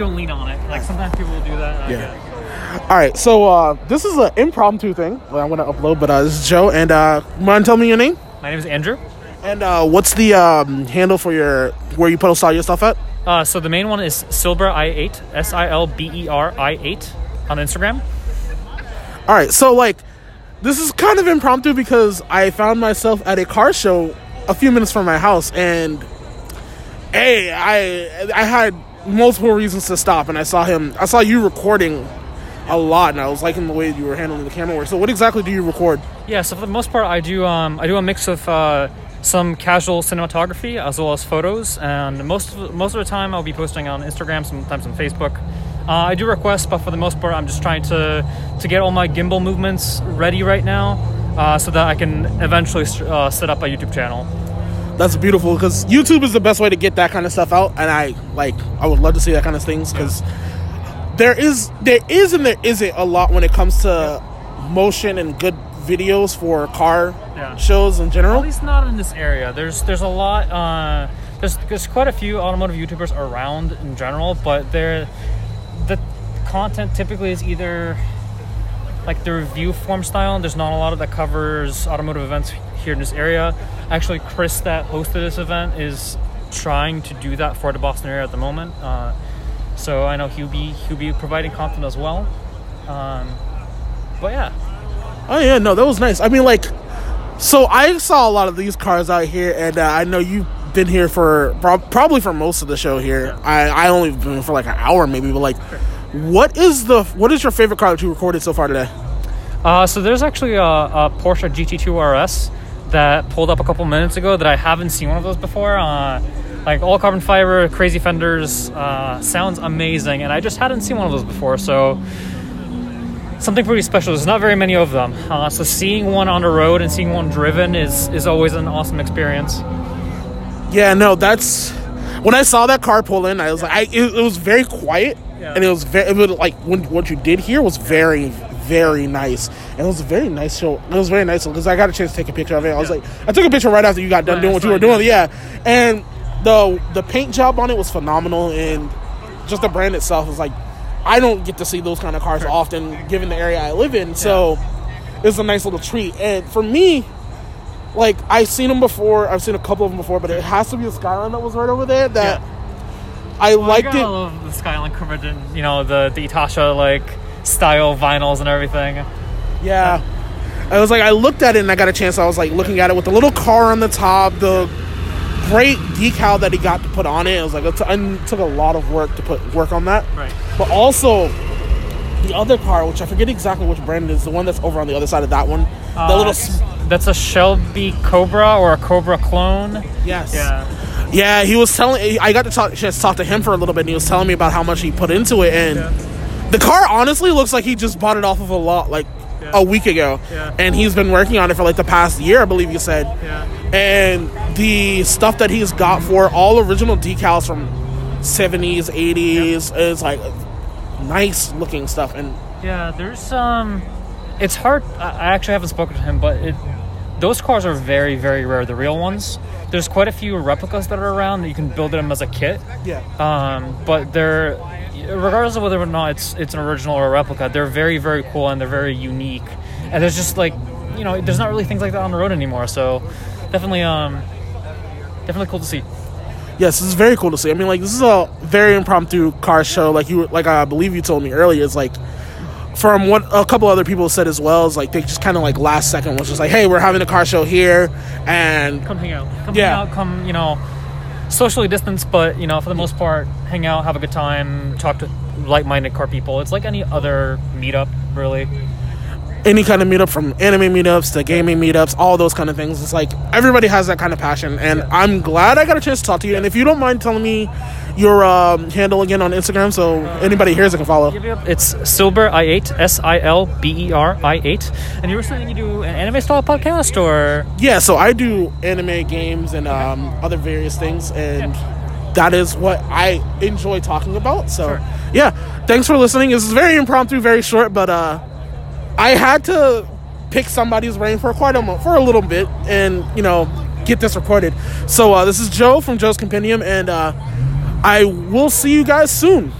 don't lean on it. Like sometimes people will do that. I Yeah. All right, so uh, this is an impromptu thing that I'm gonna upload, but uh, this is Joe, and uh, mind tell me your name My name is Andrew. and uh, what's the um, handle for your where you post all your stuff at? Uh, so the main one is Silber I8, S I L B E R I8 on Instagram. All right, so like this is kind of impromptu because I found myself at a car show a few minutes from my house, and hey, I I had multiple reasons to stop, and I saw him. I saw you recording a lot, and I was liking the way you were handling the camera work. So, what exactly do you record? Yeah, so for the most part, I do um, I do a mix of uh, some casual cinematography as well as photos, and most of, most of the time I'll be posting on Instagram, sometimes on Facebook. Uh, I do requests, but for the most part, I'm just trying to to get all my gimbal movements ready right now, uh, so that I can eventually uh, set up a YouTube channel. That's beautiful because YouTube is the best way to get that kind of stuff out, and I like I would love to see that kind of things because there is there is and there isn't a lot when it comes to motion and good videos for car Yeah. shows in general. At least not in this area. There's there's a lot. Uh, there's there's quite a few automotive YouTubers around in general, but they're the content typically is either like the review form style. and There's not a lot of that covers automotive events here in this area. Actually, Chris that hosted this event is trying to do that for the Boston area at the moment. Uh, so I know he'll be he'll be providing content as well. Um, but yeah, Oh yeah, no, that was nice. I mean, like, so I saw a lot of these cars out here, and uh, I know you've been here for prob- probably for most of the show here. I I only been for like an hour maybe, but like, what is the what is your favorite car that you recorded so far today? Uh, so there's actually a, a Porsche GT2 RS that pulled up a couple minutes ago that I haven't seen one of those before. Uh, like all carbon fiber, crazy fenders, uh, sounds amazing, and I just hadn't seen one of those before. So something pretty special. There's not very many of them. Uh, so seeing one on the road and seeing one driven is is always an awesome experience. Yeah, no, that's when I saw that car pull in. I was like, I, it, it was very quiet, Yeah. and it was very it was like when what you did here was very very nice, and it was a very nice show. It was very nice because I got a chance to take a picture of it. I was Yeah. like, I took a picture right after you got done Right, doing what you were doing. Yeah, and the the paint job on it was phenomenal, and just the brand itself is like. I don't get to see those kind of cars often, given the area I live in. So it's a nice little treat. And for me, like I've seen them before. I've seen a couple of them before, but it has to be the Skyline that was right over there. That I I liked gotta it. love the Skyline covered in you know the the Itasha like style vinyls and everything. Yeah, I was like, I looked at it and I got a chance. I was like looking at it with the little car on the top, the great decal that he got to put on it. It was like it, t- it took a lot of work to put work on that. Right. But also the other car, which I forget exactly which brand it is, the one that's over on the other side of that one. the Uh, little s- That's a Shelby Cobra or a Cobra clone. yes, Yeah. Yeah, he was telling. I got to talk, just talk to him for a little bit, and he was telling me about how much he put into it. And Yeah. The car honestly looks like he just bought it off of a lot, like Yeah. a week ago. Yeah. And he's been working on it for like the past year, I believe you said. Yeah. And the stuff that he's got for all original decals from 70s, 80s is like nice looking stuff. And Yeah, there's um, it's hard. I actually haven't spoken to him, but it, those cars are very, very rare. The real ones. There's quite a few replicas that are around that you can build them as a kit. yeah, Um, but they're, regardless of whether or not it's it's an original or a replica, they're very, very cool and they're very unique. And there's just like, you know, there's not really things like that on the road anymore. So, definitely, um, definitely cool to see. yes, this is very cool to see. I mean, like this is a very impromptu car show. Like you, like I believe you told me earlier. It's like from what a couple other people said as well. Is like they just kind of like last second was just like, hey, we're having a car show here, and Come hang out. Come Yeah. hang out. Come, you know, socially distance, but you know, for the most part, hang out, have a good time, talk to like-minded car people. It's like any other meetup, really. Any kind of meetup from anime meetups to gaming meetups, all those kind of things. It's like everybody has that kind of passion, and I'm glad I got a chance to talk to you. And if you don't mind telling me your um, handle again on Instagram, so anybody hears it can follow. It's Silber I8, S I L B E R I8. And you were saying you do an anime style podcast, or Yeah, so I do anime games and um, other various things, and that is what I enjoy talking about. So, Sure. yeah, thanks for listening. This is very impromptu, very short, but uh, I had to pick somebody's brain for quite a for a little bit, and you know, get this recorded. So, uh, this is Joe from Joe's Compendium, and uh, I will see you guys soon.